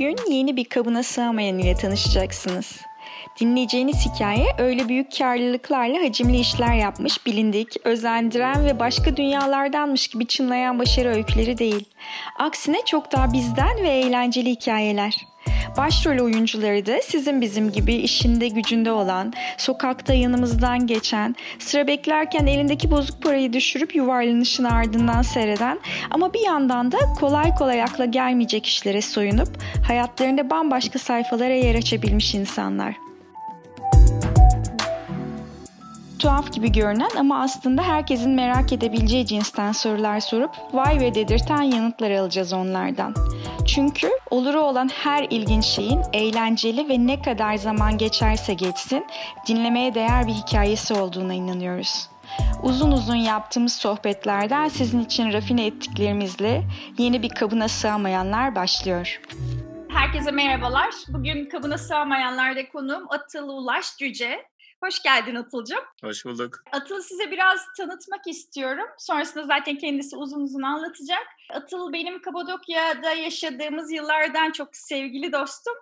Bugün yeni bir kabına sığamayan ile tanışacaksınız. Dinleyeceğiniz hikaye öyle büyük karlılıklarla hacimli işler yapmış, bilindik, özendiren ve başka dünyalardanmış gibi çınlayan başarı öyküleri değil. Aksine çok daha bizden ve eğlenceli hikayeler. Başrol oyuncuları da sizin bizim gibi işinde gücünde olan, sokakta yanımızdan geçen, sıra beklerken elindeki bozuk parayı düşürüp yuvarlanışın ardından seyreden ama bir yandan da kolay kolay akla gelmeyecek işlere soyunup hayatlarında bambaşka sayfalara yer açabilmiş insanlar. tuhaf gibi görünen ama aslında herkesin merak edebileceği cinsten sorular sorup vay ve dedirten yanıtlar alacağız onlardan. Çünkü oluru olan her ilginç şeyin eğlenceli ve ne kadar zaman geçerse geçsin dinlemeye değer bir hikayesi olduğuna inanıyoruz. Uzun uzun yaptığımız sohbetlerden sizin için rafine ettiklerimizle yeni bir kabına sığamayanlar başlıyor. Herkese merhabalar. Bugün kabına sığamayanlarda konuğum Atıl Ulaş Cüce. Hoş geldin Atıl'cığım. Hoş bulduk. Atıl size biraz tanıtmak istiyorum. Sonrasında zaten kendisi uzun uzun anlatacak. Atıl benim Kapadokya'da yaşadığımız yıllardan çok sevgili dostum.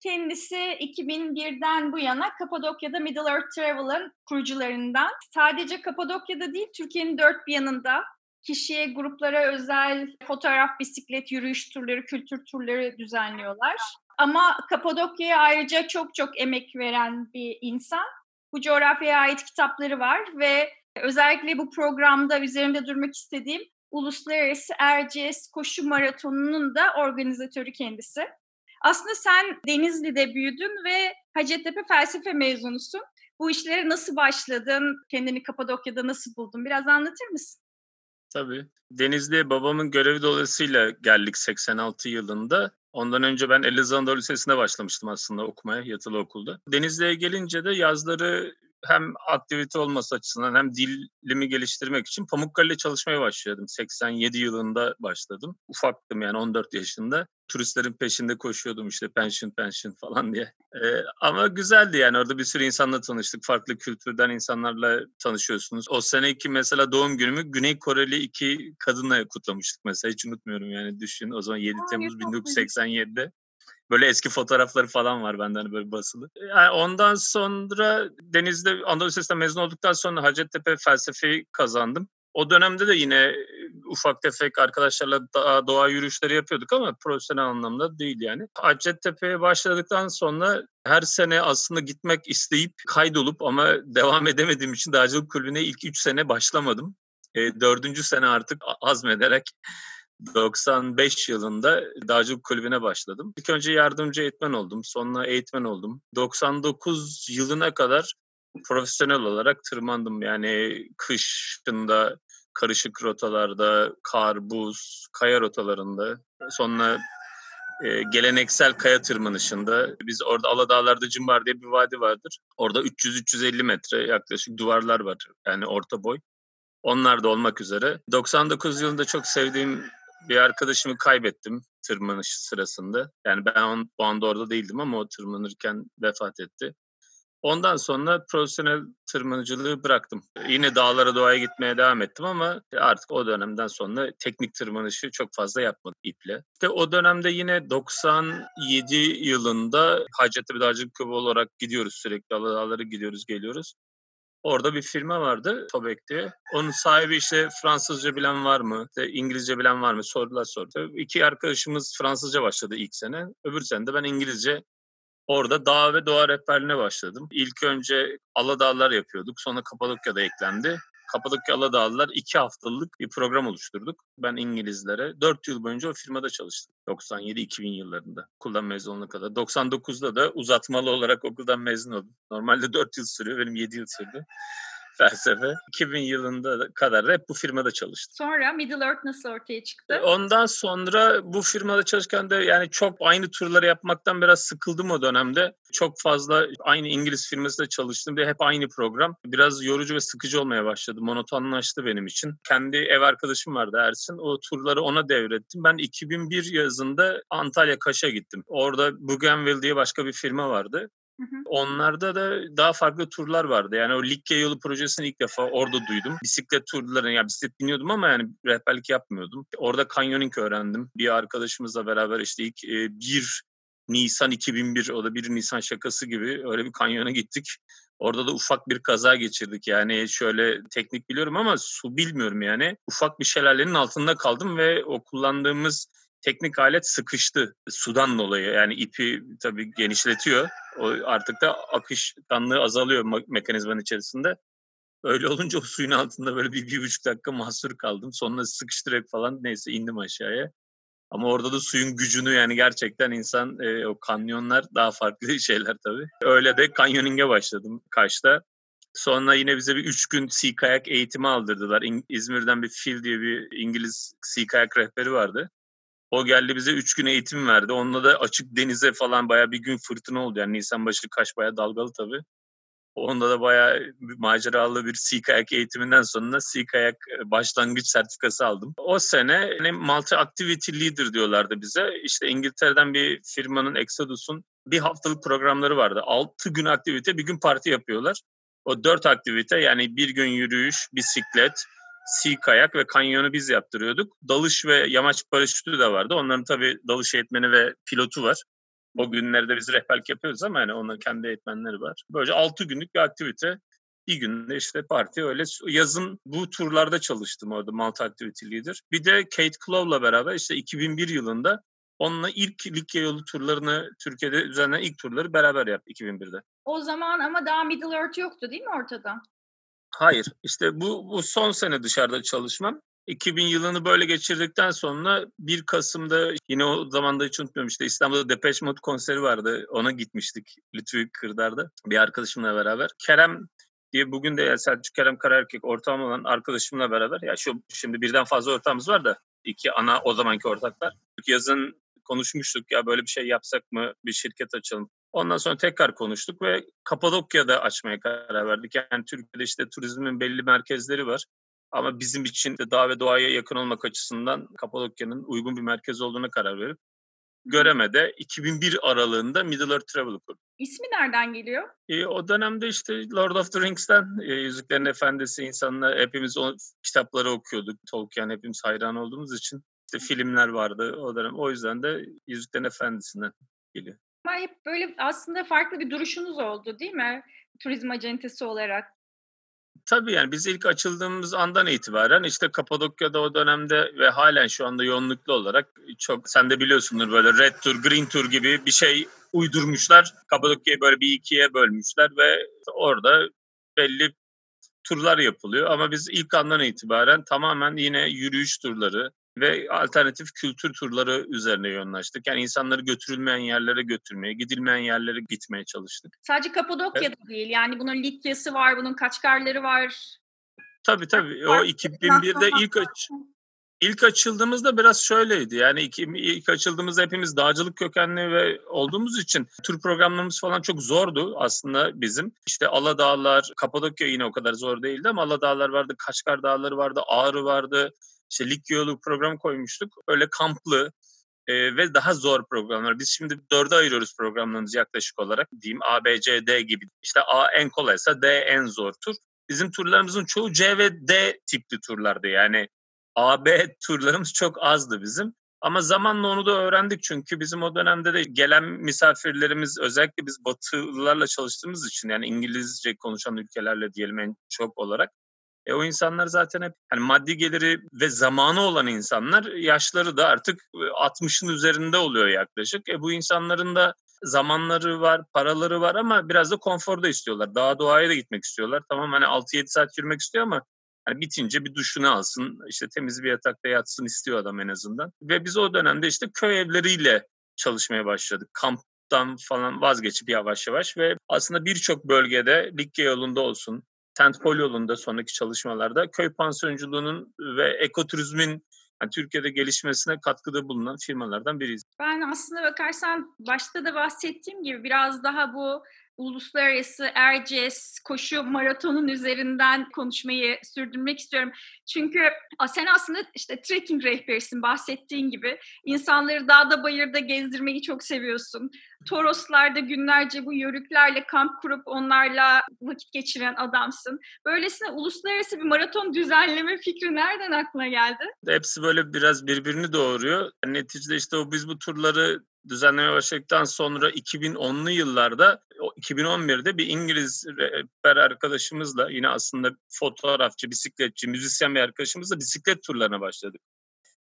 Kendisi 2001'den bu yana Kapadokya'da Middle Earth Travel'ın kurucularından. Sadece Kapadokya'da değil, Türkiye'nin dört bir yanında kişiye, gruplara özel fotoğraf, bisiklet, yürüyüş turları, kültür turları düzenliyorlar. Ama Kapadokya'ya ayrıca çok çok emek veren bir insan bu coğrafyaya ait kitapları var ve özellikle bu programda üzerinde durmak istediğim Uluslararası Erciyes Koşu Maratonu'nun da organizatörü kendisi. Aslında sen Denizli'de büyüdün ve Hacettepe felsefe mezunusun. Bu işlere nasıl başladın? Kendini Kapadokya'da nasıl buldun? Biraz anlatır mısın? Tabii. Denizli'ye babamın görevi dolayısıyla geldik 86 yılında. Ondan önce ben Elazığ Anadolu Lisesi'nde başlamıştım aslında okumaya yatılı okulda. Denizli'ye gelince de yazları hem aktivite olması açısından hem dilimi geliştirmek için Pamukkale'de çalışmaya başladım. 87 yılında başladım. Ufaktım yani 14 yaşında. Turistlerin peşinde koşuyordum işte pension pension falan diye. Ee, ama güzeldi yani orada bir sürü insanla tanıştık. Farklı kültürden insanlarla tanışıyorsunuz. O seneki mesela doğum günümü Güney Koreli iki kadınla kutlamıştık mesela. Hiç unutmuyorum yani düşün. O zaman 7 Temmuz 1987'de. Böyle eski fotoğrafları falan var benden hani böyle basılı. Yani ondan sonra Deniz'de Anadolu Lisesi'nden mezun olduktan sonra Hacettepe felsefeyi kazandım. O dönemde de yine ufak tefek arkadaşlarla doğa yürüyüşleri yapıyorduk ama profesyonel anlamda değil yani. Hacettepe'ye başladıktan sonra her sene aslında gitmek isteyip kaydolup ama devam edemediğim için dağcılık kulübüne ilk üç sene başlamadım. E, dördüncü sene artık azmederek 95 yılında dağcılık kulübüne başladım. İlk önce yardımcı eğitmen oldum, sonra eğitmen oldum. 99 yılına kadar profesyonel olarak tırmandım. Yani kışında karışık rotalarda, kar, buz, kaya rotalarında, sonra e, geleneksel kaya tırmanışında. Biz orada Aladağlar'da Cimbar diye bir vadi vardır. Orada 300-350 metre yaklaşık duvarlar var. Yani orta boy. Onlar da olmak üzere. 99 yılında çok sevdiğim bir arkadaşımı kaybettim tırmanış sırasında. Yani ben on, o anda orada değildim ama o tırmanırken vefat etti. Ondan sonra profesyonel tırmanıcılığı bıraktım. Yine dağlara doğaya gitmeye devam ettim ama artık o dönemden sonra teknik tırmanışı çok fazla yapmadım iple. İşte o dönemde yine 97 yılında Hacettepe Dağcılık Kulübü olarak gidiyoruz sürekli. Dağlara gidiyoruz geliyoruz. Orada bir firma vardı Tobek diye. Onun sahibi işte Fransızca bilen var mı? İşte İngilizce bilen var mı? Sordular sordu. İki arkadaşımız Fransızca başladı ilk sene. Öbür sene de ben İngilizce Orada dağ ve doğa rehberliğine başladım. İlk önce Aladağlar yapıyorduk. Sonra Kapadokya'da eklendi. Kapadokya Aladağlılar iki haftalık bir program oluşturduk. Ben İngilizlere dört yıl boyunca o firmada çalıştım. 97-2000 yıllarında okuldan mezun olana kadar. 99'da da uzatmalı olarak okuldan mezun oldum. Normalde dört yıl sürüyor. Benim yedi yıl sürdü felsefe. 2000 yılında kadar hep bu firmada çalıştım. Sonra Middle Earth nasıl ortaya çıktı? E, ondan sonra bu firmada çalışırken de yani çok aynı turları yapmaktan biraz sıkıldım o dönemde. Çok fazla aynı İngiliz firmasında çalıştım ve hep aynı program. Biraz yorucu ve sıkıcı olmaya başladı. Monotonlaştı benim için. Kendi ev arkadaşım vardı Ersin. O turları ona devrettim. Ben 2001 yazında Antalya Kaş'a gittim. Orada Bougainville diye başka bir firma vardı. Onlarda da daha farklı turlar vardı. Yani o Likya yolu projesini ilk defa orada duydum. Bisiklet turlarını, ya bisiklet biniyordum ama yani rehberlik yapmıyordum. Orada canyoning öğrendim. Bir arkadaşımızla beraber işte ilk e, bir Nisan 2001 o da bir Nisan şakası gibi öyle bir kanyona gittik. Orada da ufak bir kaza geçirdik. Yani şöyle teknik biliyorum ama su bilmiyorum yani. Ufak bir şelalenin altında kaldım ve o kullandığımız teknik alet sıkıştı sudan dolayı. Yani ipi tabii genişletiyor. O artık da akışkanlığı azalıyor me- mekanizmanın içerisinde. Öyle olunca o suyun altında böyle bir, bir buçuk dakika mahsur kaldım. Sonra sıkıştırarak falan neyse indim aşağıya. Ama orada da suyun gücünü yani gerçekten insan e, o kanyonlar daha farklı şeyler tabii. Öyle de kanyoning'e başladım Kaş'ta. Sonra yine bize bir üç gün sea kayak eğitimi aldırdılar. İzmir'den bir Phil diye bir İngiliz sea kayak rehberi vardı. O geldi bize üç gün eğitim verdi. Onunla da açık denize falan bayağı bir gün fırtına oldu. Yani Nisan başı Kaş bayağı dalgalı tabii. Onda da bayağı maceralı bir sea kayak eğitiminden sonra sea kayak e, başlangıç sertifikası aldım. O sene hani multi activity leader diyorlardı bize. İşte İngiltere'den bir firmanın Exodus'un bir haftalık programları vardı. 6 gün aktivite, bir gün parti yapıyorlar. O dört aktivite yani bir gün yürüyüş, bisiklet, sea kayak ve kanyonu biz yaptırıyorduk. Dalış ve yamaç paraşütü de vardı. Onların tabii dalış eğitmeni ve pilotu var. O günlerde biz rehberlik yapıyoruz ama yani onların kendi eğitmenleri var. Böylece 6 günlük bir aktivite. Bir günde işte parti öyle. Yazın bu turlarda çalıştım orada Malta Activity Leader. Bir de Kate Clove'la beraber işte 2001 yılında onunla ilk Likya yolu turlarını Türkiye'de üzerinden ilk turları beraber yaptık 2001'de. O zaman ama daha Middle Earth yoktu değil mi ortada? Hayır. İşte bu, bu son sene dışarıda çalışmam. 2000 yılını böyle geçirdikten sonra 1 Kasım'da yine o zamanda hiç unutmuyorum işte İstanbul'da Depeche Mode konseri vardı. Ona gitmiştik Lütfü Kırdar'da bir arkadaşımla beraber. Kerem diye bugün de ya Selçuk Kerem Karayerkek ortağım olan arkadaşımla beraber ya şu şimdi birden fazla ortağımız var da iki ana o zamanki ortaklar. Yazın konuşmuştuk ya böyle bir şey yapsak mı bir şirket açalım. Ondan sonra tekrar konuştuk ve Kapadokya'da açmaya karar verdik. Yani Türkiye'de işte turizmin belli merkezleri var. Ama bizim için de dağ ve doğaya yakın olmak açısından Kapadokya'nın uygun bir merkez olduğuna karar verip Göreme'de 2001 aralığında Middle Earth Travel kurduk. İsmi nereden geliyor? E, o dönemde işte Lord of the Rings'ten e, Yüzüklerin Efendisi insanlar hepimiz o kitapları okuyorduk. Tolkien hepimiz hayran olduğumuz için işte filmler vardı o dönem. O yüzden de Yüzüklerin Efendisi'nden geliyor. Ama hep böyle aslında farklı bir duruşunuz oldu değil mi? Turizm acentesi olarak. Tabii yani biz ilk açıldığımız andan itibaren işte Kapadokya'da o dönemde ve halen şu anda yoğunluklu olarak çok sen de biliyorsundur böyle Red Tour, Green Tour gibi bir şey uydurmuşlar. Kapadokya'yı böyle bir ikiye bölmüşler ve orada belli turlar yapılıyor. Ama biz ilk andan itibaren tamamen yine yürüyüş turları, ve alternatif kültür turları üzerine yoğunlaştık. Yani insanları götürülmeyen yerlere götürmeye, gidilmeyen yerlere gitmeye çalıştık. Sadece Kapadokya'da evet. değil. Yani bunun Likya'sı var, bunun Kaçkarları var. Tabii tabii. O 2001'de ilk aç İlk açıldığımızda biraz şöyleydi. Yani iki, ilk açıldığımızda hepimiz dağcılık kökenli ve olduğumuz için tur programlarımız falan çok zordu aslında bizim. İşte Aladağlar, Kapadokya yine o kadar zor değildi ama Aladağlar vardı, Kaçkar Dağları vardı, Ağrı vardı, işte lig yolu program koymuştuk. Öyle kamplı e, ve daha zor programlar. Biz şimdi dörde ayırıyoruz programlarımızı yaklaşık olarak. Diyeyim A, B, C, D gibi. İşte A en kolaysa D en zor tur. Bizim turlarımızın çoğu C ve D tipli turlardı. Yani A, B turlarımız çok azdı bizim. Ama zamanla onu da öğrendik çünkü bizim o dönemde de gelen misafirlerimiz özellikle biz batılılarla çalıştığımız için yani İngilizce konuşan ülkelerle diyelim en çok olarak e, o insanlar zaten hep hani maddi geliri ve zamanı olan insanlar yaşları da artık 60'ın üzerinde oluyor yaklaşık. E, bu insanların da zamanları var, paraları var ama biraz da konfor da istiyorlar. Daha doğaya da gitmek istiyorlar. Tamam hani 6-7 saat yürümek istiyor ama hani bitince bir duşunu alsın, işte temiz bir yatakta yatsın istiyor adam en azından. Ve biz o dönemde işte köy evleriyle çalışmaya başladık. Kamptan falan vazgeçip yavaş yavaş ve aslında birçok bölgede Likya yolunda olsun, Tentpol yolunda sonraki çalışmalarda köy pansiyonculuğunun ve ekoturizmin yani Türkiye'de gelişmesine katkıda bulunan firmalardan biriyiz. Ben aslında bakarsan başta da bahsettiğim gibi biraz daha bu uluslararası Erciyes koşu maratonun üzerinden konuşmayı sürdürmek istiyorum. Çünkü sen aslında işte trekking rehberisin bahsettiğin gibi. İnsanları dağda bayırda gezdirmeyi çok seviyorsun. Toroslarda günlerce bu yörüklerle kamp kurup onlarla vakit geçiren adamsın. Böylesine uluslararası bir maraton düzenleme fikri nereden aklına geldi? Hepsi böyle biraz birbirini doğuruyor. Neticede işte o biz bu turları düzenlemeye başladıktan sonra 2010'lu yıllarda 2011'de bir İngiliz rehber arkadaşımızla yine aslında fotoğrafçı, bisikletçi, müzisyen bir arkadaşımızla bisiklet turlarına başladık.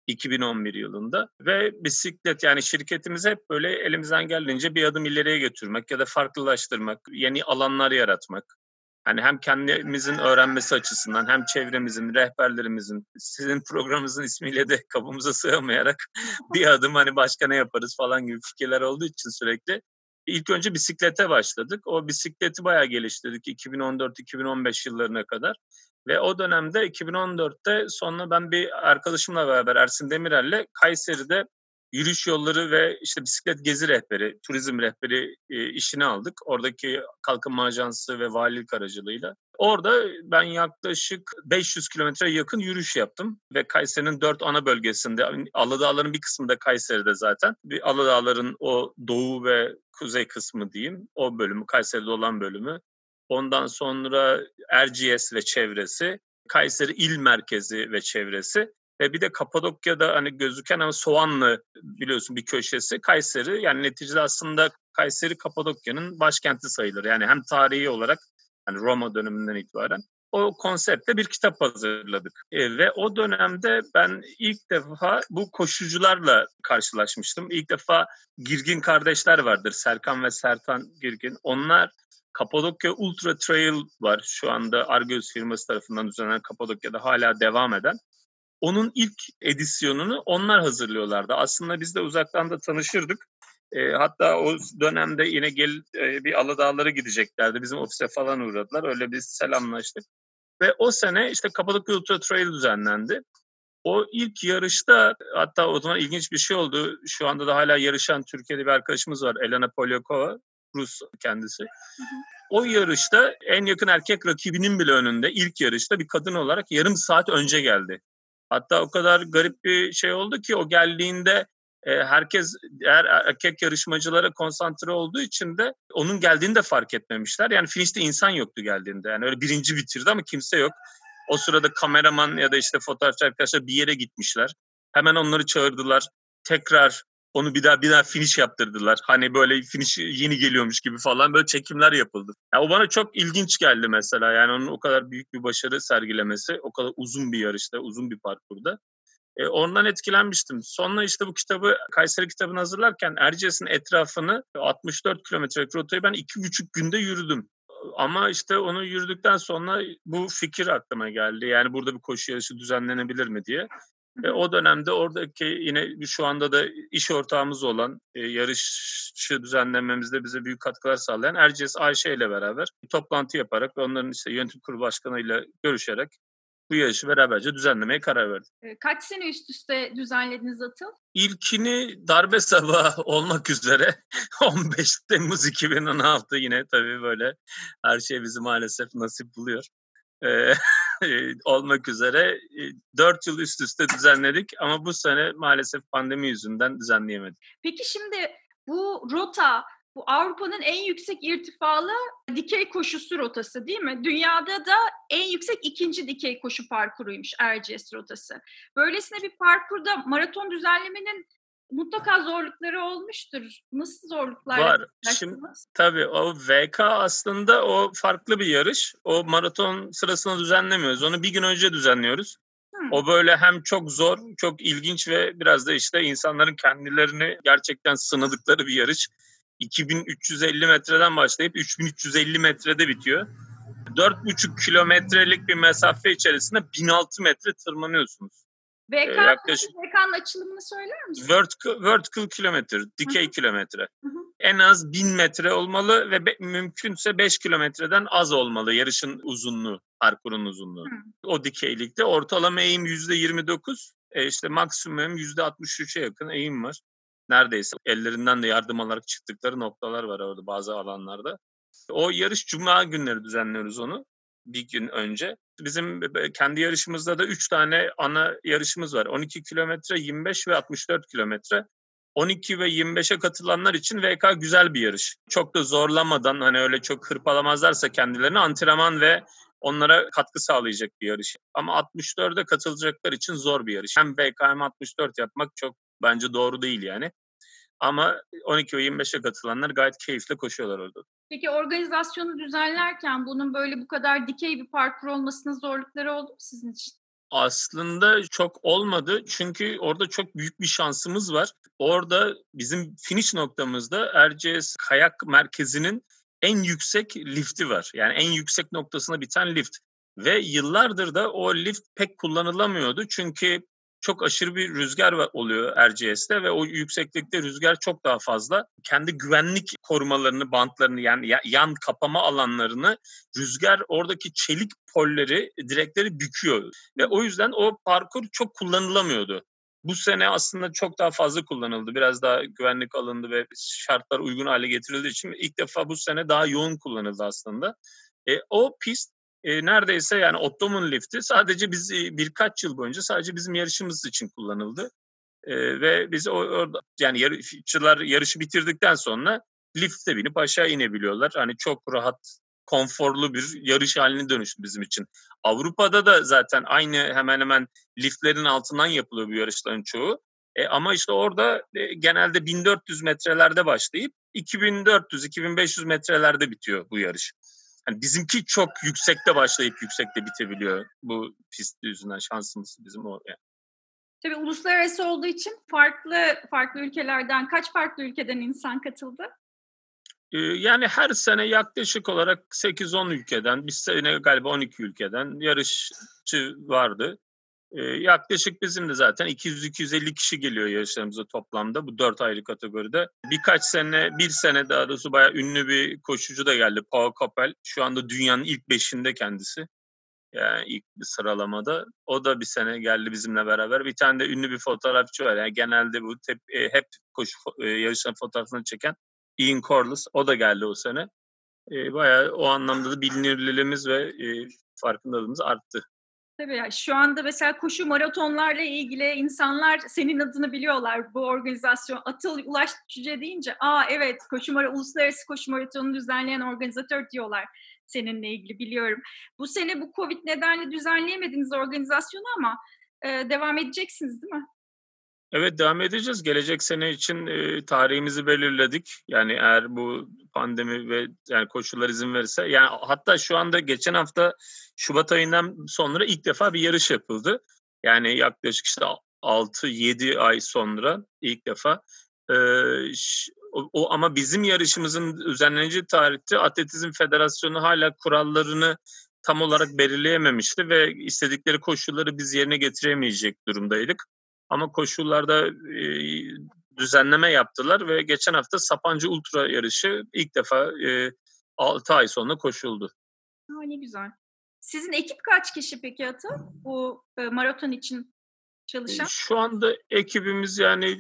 2011 yılında ve bisiklet yani şirketimiz hep böyle elimizden geldiğince bir adım ileriye götürmek ya da farklılaştırmak, yeni alanlar yaratmak. Hani hem kendimizin öğrenmesi açısından hem çevremizin, rehberlerimizin, sizin programınızın ismiyle de kabımıza sığamayarak bir adım hani başka ne yaparız falan gibi fikirler olduğu için sürekli İlk önce bisiklete başladık. O bisikleti bayağı geliştirdik 2014-2015 yıllarına kadar. Ve o dönemde 2014'te sonra ben bir arkadaşımla beraber Ersin Demirel'le Kayseri'de yürüyüş yolları ve işte bisiklet gezi rehberi, turizm rehberi e, işini aldık. Oradaki kalkınma ajansı ve valilik aracılığıyla. Orada ben yaklaşık 500 kilometre yakın yürüyüş yaptım ve Kayseri'nin dört ana bölgesinde, Aladağların bir kısmı da Kayseri'de zaten. Bir Aladağların o doğu ve kuzey kısmı diyeyim, o bölümü, Kayseri'de olan bölümü. Ondan sonra Erciyes ve çevresi, Kayseri il merkezi ve çevresi ve bir de Kapadokya'da hani gözüken ama Soğanlı biliyorsun bir köşesi Kayseri. Yani neticede aslında Kayseri Kapadokya'nın başkenti sayılır. Yani hem tarihi olarak yani Roma döneminden itibaren o konsepte bir kitap hazırladık. E, ve o dönemde ben ilk defa bu koşucularla karşılaşmıştım. İlk defa Girgin kardeşler vardır. Serkan ve Sertan Girgin. Onlar Kapadokya Ultra Trail var. Şu anda Argos firması tarafından düzenlenen Kapadokya'da hala devam eden. Onun ilk edisyonunu onlar hazırlıyorlardı. Aslında biz de uzaktan da tanışırdık. E, hatta o dönemde yine gel e, bir Aladağlara gideceklerdi. Bizim ofise falan uğradılar. Öyle biz selamlaştık. Ve o sene işte Kapadokya Ultra Trail düzenlendi. O ilk yarışta hatta o zaman ilginç bir şey oldu. Şu anda da hala yarışan Türkiye'de bir arkadaşımız var. Elena Polyakova. Rus kendisi. O yarışta en yakın erkek rakibinin bile önünde ilk yarışta bir kadın olarak yarım saat önce geldi. Hatta o kadar garip bir şey oldu ki o geldiğinde e, herkes diğer erkek yarışmacılara konsantre olduğu için de onun geldiğini de fark etmemişler. Yani finişte insan yoktu geldiğinde. Yani öyle birinci bitirdi ama kimse yok. O sırada kameraman ya da işte fotoğrafçı arkadaşlar bir yere gitmişler. Hemen onları çağırdılar. Tekrar onu bir daha bir daha finish yaptırdılar. Hani böyle finish yeni geliyormuş gibi falan böyle çekimler yapıldı. Yani o bana çok ilginç geldi mesela. Yani onun o kadar büyük bir başarı sergilemesi, o kadar uzun bir yarışta, uzun bir parkurda. E, ondan etkilenmiştim. Sonra işte bu kitabı, Kayseri kitabını hazırlarken Erciyes'in etrafını 64 kilometrelik rotayı ben iki buçuk günde yürüdüm. Ama işte onu yürüdükten sonra bu fikir aklıma geldi. Yani burada bir koşu yarışı düzenlenebilir mi diye. Ve o dönemde oradaki yine şu anda da iş ortağımız olan e, yarışı düzenlememizde bize büyük katkılar sağlayan Erciyes Ayşe ile beraber bir toplantı yaparak ve onların işte yönetim kurulu başkanıyla görüşerek bu yarışı beraberce düzenlemeye karar verdik. Kaç sene üst üste düzenlediniz Atıl? İlkini darbe sabahı olmak üzere 15 Temmuz 2016 yine tabii böyle her şey bizi maalesef nasip buluyor. olmak üzere 4 yıl üst üste düzenledik ama bu sene maalesef pandemi yüzünden düzenleyemedik. Peki şimdi bu rota bu Avrupa'nın en yüksek irtifalı dikey koşusu rotası değil mi? Dünyada da en yüksek ikinci dikey koşu parkuruymuş Erciyes rotası. Böylesine bir parkurda maraton düzenlemenin mutlaka zorlukları olmuştur. Nasıl zorluklar Var. Şimdi, tabii o VK aslında o farklı bir yarış. O maraton sırasında düzenlemiyoruz. Onu bir gün önce düzenliyoruz. Hmm. O böyle hem çok zor, çok ilginç ve biraz da işte insanların kendilerini gerçekten sınadıkları bir yarış. 2350 metreden başlayıp 3350 metrede bitiyor. 4,5 kilometrelik bir mesafe içerisinde 1006 metre tırmanıyorsunuz. VK, ee, yaklaşık, VK'nın açılımını söyler misin? Vertical, vertical kilometre, dikey kilometre. En az 1000 metre olmalı ve be, mümkünse 5 kilometreden az olmalı yarışın uzunluğu, parkurun uzunluğu. Hı. O dikeylikte ortalama eğim %29, e işte maksimum %63'e yakın eğim var. Neredeyse ellerinden de yardım alarak çıktıkları noktalar var orada bazı alanlarda. O yarış cuma günleri düzenliyoruz onu bir gün önce. Bizim kendi yarışımızda da 3 tane ana yarışımız var. 12 kilometre, 25 ve 64 kilometre. 12 ve 25'e katılanlar için VK güzel bir yarış. Çok da zorlamadan hani öyle çok hırpalamazlarsa kendilerini antrenman ve onlara katkı sağlayacak bir yarış. Ama 64'e katılacaklar için zor bir yarış. Hem VK hem 64 yapmak çok bence doğru değil yani. Ama 12 ve 25'e katılanlar gayet keyifle koşuyorlar orada. Peki organizasyonu düzenlerken bunun böyle bu kadar dikey bir parkur olmasının zorlukları oldu mu sizin için? Aslında çok olmadı çünkü orada çok büyük bir şansımız var. Orada bizim finish noktamızda Erciyes Kayak Merkezi'nin en yüksek lifti var. Yani en yüksek noktasına biten lift. Ve yıllardır da o lift pek kullanılamıyordu. Çünkü çok aşırı bir rüzgar oluyor Erciyes'te ve o yükseklikte rüzgar çok daha fazla. Kendi güvenlik korumalarını, bantlarını yani yan kapama alanlarını rüzgar oradaki çelik polleri, direkleri büküyor. Ve o yüzden o parkur çok kullanılamıyordu. Bu sene aslında çok daha fazla kullanıldı. Biraz daha güvenlik alındı ve şartlar uygun hale getirildiği için ilk defa bu sene daha yoğun kullanıldı aslında. E, o pist e, neredeyse yani Ottoman lifti sadece biz e, birkaç yıl boyunca sadece bizim yarışımız için kullanıldı. E, ve biz orada yani yarışçılar yarışı bitirdikten sonra lifte binip aşağı inebiliyorlar. Hani çok rahat, konforlu bir yarış haline dönüştü bizim için. Avrupa'da da zaten aynı hemen hemen liftlerin altından yapılıyor bu yarışların çoğu. E, ama işte orada e, genelde 1400 metrelerde başlayıp 2400-2500 metrelerde bitiyor bu yarış. Yani bizimki çok yüksekte başlayıp yüksekte bitebiliyor. Bu pist yüzünden şansımız bizim o. Yani. Tabii uluslararası olduğu için farklı farklı ülkelerden kaç farklı ülkeden insan katıldı? Ee, yani her sene yaklaşık olarak 8-10 ülkeden, bir sene galiba 12 ülkeden yarışçı vardı. Ee, yaklaşık bizim de zaten 200-250 kişi geliyor yarışlarımıza toplamda bu dört ayrı kategoride. Birkaç sene, bir sene daha doğrusu bayağı ünlü bir koşucu da geldi. Paul Coppel. Şu anda dünyanın ilk beşinde kendisi. Yani ilk bir sıralamada. O da bir sene geldi bizimle beraber. Bir tane de ünlü bir fotoğrafçı var. Yani genelde bu tep, e, hep koşu e, yarışların fotoğrafını çeken Ian Corliss. O da geldi o sene. E, bayağı o anlamda da bilinirliğimiz ve e, farkındalığımız arttı. Tabii ya şu anda mesela koşu maratonlarla ilgili insanlar senin adını biliyorlar bu organizasyon. Atıl Ulaş Cüce deyince aa evet koşu mara uluslararası koşu maratonunu düzenleyen organizatör diyorlar seninle ilgili biliyorum. Bu sene bu Covid nedenle düzenleyemediniz organizasyonu ama e, devam edeceksiniz değil mi? Evet devam edeceğiz. Gelecek sene için e, tarihimizi belirledik. Yani eğer bu pandemi ve yani koşullar izin verirse yani hatta şu anda geçen hafta Şubat ayından sonra ilk defa bir yarış yapıldı. Yani yaklaşık işte 6-7 ay sonra ilk defa. Ee, o, o ama bizim yarışımızın düzenleneceği tarihte Atletizm Federasyonu hala kurallarını tam olarak belirleyememişti ve istedikleri koşulları biz yerine getiremeyecek durumdaydık. Ama koşullarda e, düzenleme yaptılar ve geçen hafta Sapancı Ultra yarışı ilk defa e, 6 ay sonra koşuldu. Ha, ne güzel. Sizin ekip kaç kişi peki Ata? Bu e, maraton için çalışan? Şu anda ekibimiz yani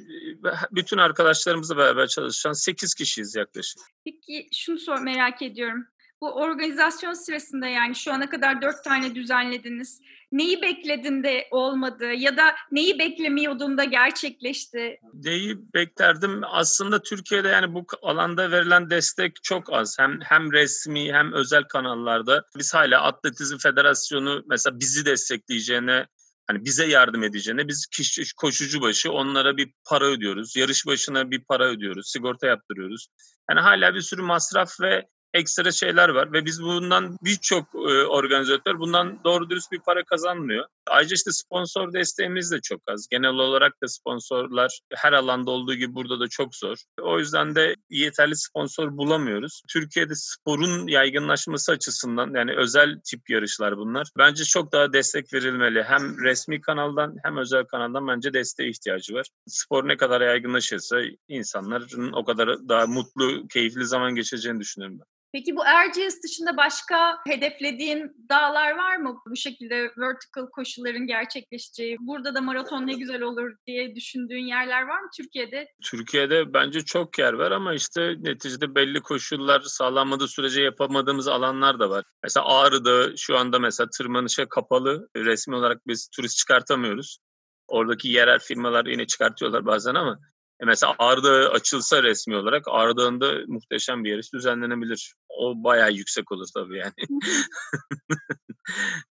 bütün arkadaşlarımızla beraber çalışan 8 kişiyiz yaklaşık. Peki şunu sor merak ediyorum bu organizasyon sırasında yani şu ana kadar dört tane düzenlediniz. Neyi bekledin de olmadı ya da neyi beklemiyordun da gerçekleşti? Neyi beklerdim? Aslında Türkiye'de yani bu alanda verilen destek çok az. Hem hem resmi hem özel kanallarda. Biz hala Atletizm Federasyonu mesela bizi destekleyeceğine hani bize yardım edeceğine biz kişi koşucu başı onlara bir para ödüyoruz. Yarış başına bir para ödüyoruz. Sigorta yaptırıyoruz. Yani hala bir sürü masraf ve ekstra şeyler var ve biz bundan birçok e, organizatör bundan doğru dürüst bir para kazanmıyor. Ayrıca işte sponsor desteğimiz de çok az. Genel olarak da sponsorlar her alanda olduğu gibi burada da çok zor. O yüzden de yeterli sponsor bulamıyoruz. Türkiye'de sporun yaygınlaşması açısından yani özel tip yarışlar bunlar. Bence çok daha destek verilmeli. Hem resmi kanaldan hem özel kanaldan bence desteğe ihtiyacı var. Spor ne kadar yaygınlaşırsa insanların o kadar daha mutlu, keyifli zaman geçireceğini düşünüyorum ben. Peki bu Erciyes dışında başka hedeflediğin dağlar var mı? Bu şekilde vertical koşulların gerçekleşeceği, burada da maraton ne güzel olur diye düşündüğün yerler var mı Türkiye'de? Türkiye'de bence çok yer var ama işte neticede belli koşullar sağlanmadığı sürece yapamadığımız alanlar da var. Mesela Ağrı'da şu anda mesela tırmanışa kapalı. Resmi olarak biz turist çıkartamıyoruz. Oradaki yerel firmalar yine çıkartıyorlar bazen ama mesela Ağrı açılsa resmi olarak Ağrı Dağı'nda muhteşem bir yarış düzenlenebilir. O bayağı yüksek olur tabii yani.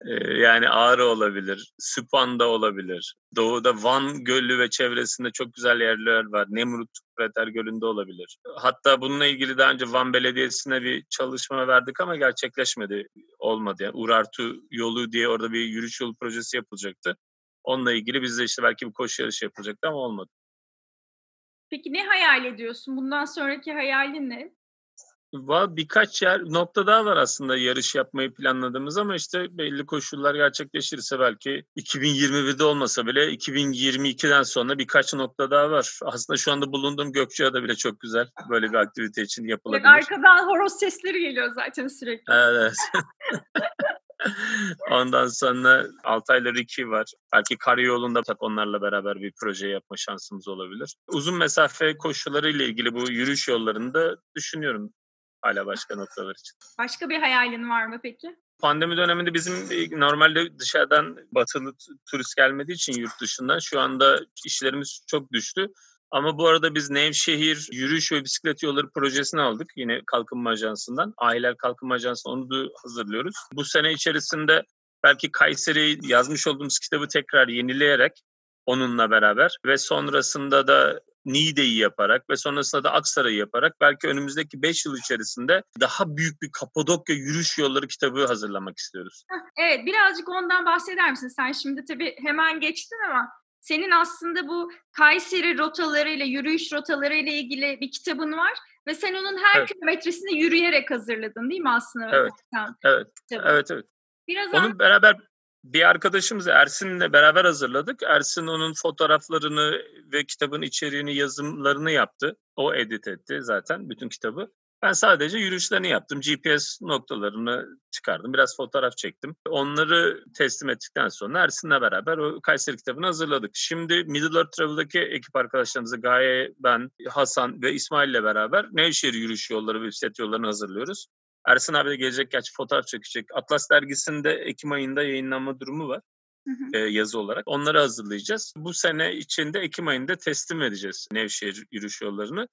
yani Ağrı olabilir, Süphan'da olabilir. Doğu'da Van Gölü ve çevresinde çok güzel yerler var. Nemrut Krater Gölü'nde olabilir. Hatta bununla ilgili daha önce Van Belediyesi'ne bir çalışma verdik ama gerçekleşmedi. Olmadı. Yani Urartu yolu diye orada bir yürüyüş yolu projesi yapılacaktı. Onunla ilgili bizde işte belki bir koşu yarışı yapılacaktı ama olmadı. Peki ne hayal ediyorsun? Bundan sonraki hayalin ne? Var birkaç yer nokta daha var aslında yarış yapmayı planladığımız ama işte belli koşullar gerçekleşirse belki 2021'de olmasa bile 2022'den sonra birkaç nokta daha var. Aslında şu anda bulunduğum Gökçeada bile çok güzel böyle bir aktivite için yapılabilir. Evet, arkadan horoz sesleri geliyor zaten sürekli. Evet. Ondan sonra Altay'la Ricky var. Belki karayolunda tak onlarla beraber bir proje yapma şansımız olabilir. Uzun mesafe koşuları ile ilgili bu yürüyüş yollarında düşünüyorum hala başka noktalar için. Başka bir hayalin var mı peki? Pandemi döneminde bizim normalde dışarıdan batılı turist gelmediği için yurt dışından şu anda işlerimiz çok düştü. Ama bu arada biz Nevşehir Yürüyüş ve Bisiklet Yolları projesini aldık. Yine Kalkınma Ajansı'ndan. Aileler Kalkınma Ajansı'ndan onu da hazırlıyoruz. Bu sene içerisinde belki Kayseri yazmış olduğumuz kitabı tekrar yenileyerek onunla beraber ve sonrasında da Niğde'yi yaparak ve sonrasında da Aksaray'ı yaparak belki önümüzdeki 5 yıl içerisinde daha büyük bir Kapadokya yürüyüş yolları kitabı hazırlamak istiyoruz. Evet birazcık ondan bahseder misin? Sen şimdi tabii hemen geçtin ama senin aslında bu Kayseri rotalarıyla, yürüyüş rotalarıyla ilgili bir kitabın var ve sen onun her evet. kilometresini yürüyerek hazırladın değil mi aslında? Evet. Evet. Kitabı. Evet, evet. Biraz Onu an... beraber bir arkadaşımız Ersin'le beraber hazırladık. Ersin onun fotoğraflarını ve kitabın içeriğini, yazımlarını yaptı. O edit etti zaten bütün kitabı. Ben sadece yürüyüşlerini yaptım. GPS noktalarını çıkardım. Biraz fotoğraf çektim. Onları teslim ettikten sonra Ersin'le beraber o Kayseri kitabını hazırladık. Şimdi Middle Earth Travel'daki ekip arkadaşlarımızı Gaye, ben, Hasan ve İsmail ile beraber Nevşehir yürüyüş yolları ve bisiklet yollarını hazırlıyoruz. Ersin abi de gelecek gerçi fotoğraf çekecek. Atlas dergisinde Ekim ayında yayınlanma durumu var. Hı hı. E, yazı olarak. Onları hazırlayacağız. Bu sene içinde Ekim ayında teslim edeceğiz Nevşehir yürüyüş yollarını.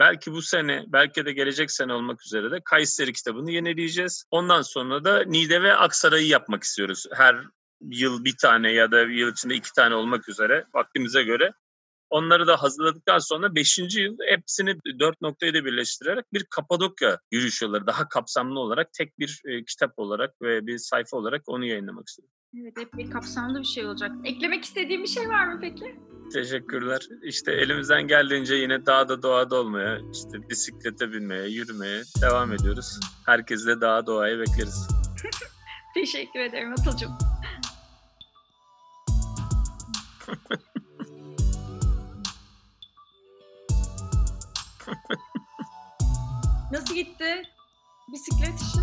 Belki bu sene, belki de gelecek sene olmak üzere de Kayseri kitabını yenileyeceğiz. Ondan sonra da Niğde ve Aksaray'ı yapmak istiyoruz. Her yıl bir tane ya da yıl içinde iki tane olmak üzere vaktimize göre. Onları da hazırladıktan sonra 5. yıl hepsini dört noktayı da birleştirerek bir Kapadokya yürüyüş daha kapsamlı olarak tek bir e, kitap olarak ve bir sayfa olarak onu yayınlamak istiyorum. Evet hep bir kapsamlı bir şey olacak. Eklemek istediğim bir şey var mı peki? Teşekkürler. İşte elimizden geldiğince yine dağda doğada olmaya, işte bisiklete binmeye, yürümeye devam ediyoruz. Herkesi de dağa doğaya bekleriz. Teşekkür ederim Atıl'cığım. Nasıl gitti bisiklet işi?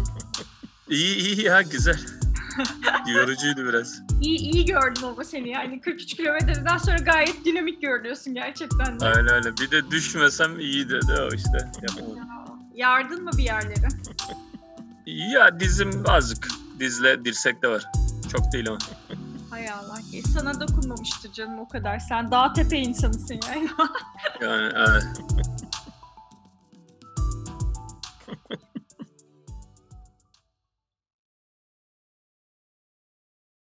İyi iyi ya güzel. Yorucuydu biraz. İyi iyi gördüm ama seni yani 43 kilometreden sonra gayet dinamik görünüyorsun gerçekten de. Öyle öyle. Bir de düşmesem iyiydi de o işte. Yapamadım. Yardın mı bir yerlere? ya dizim azıcık. Dizle dirsek de var. Çok değil ama. Hay Allah. Sana dokunmamıştır canım o kadar. Sen dağ tepe insanısın yani. yani evet.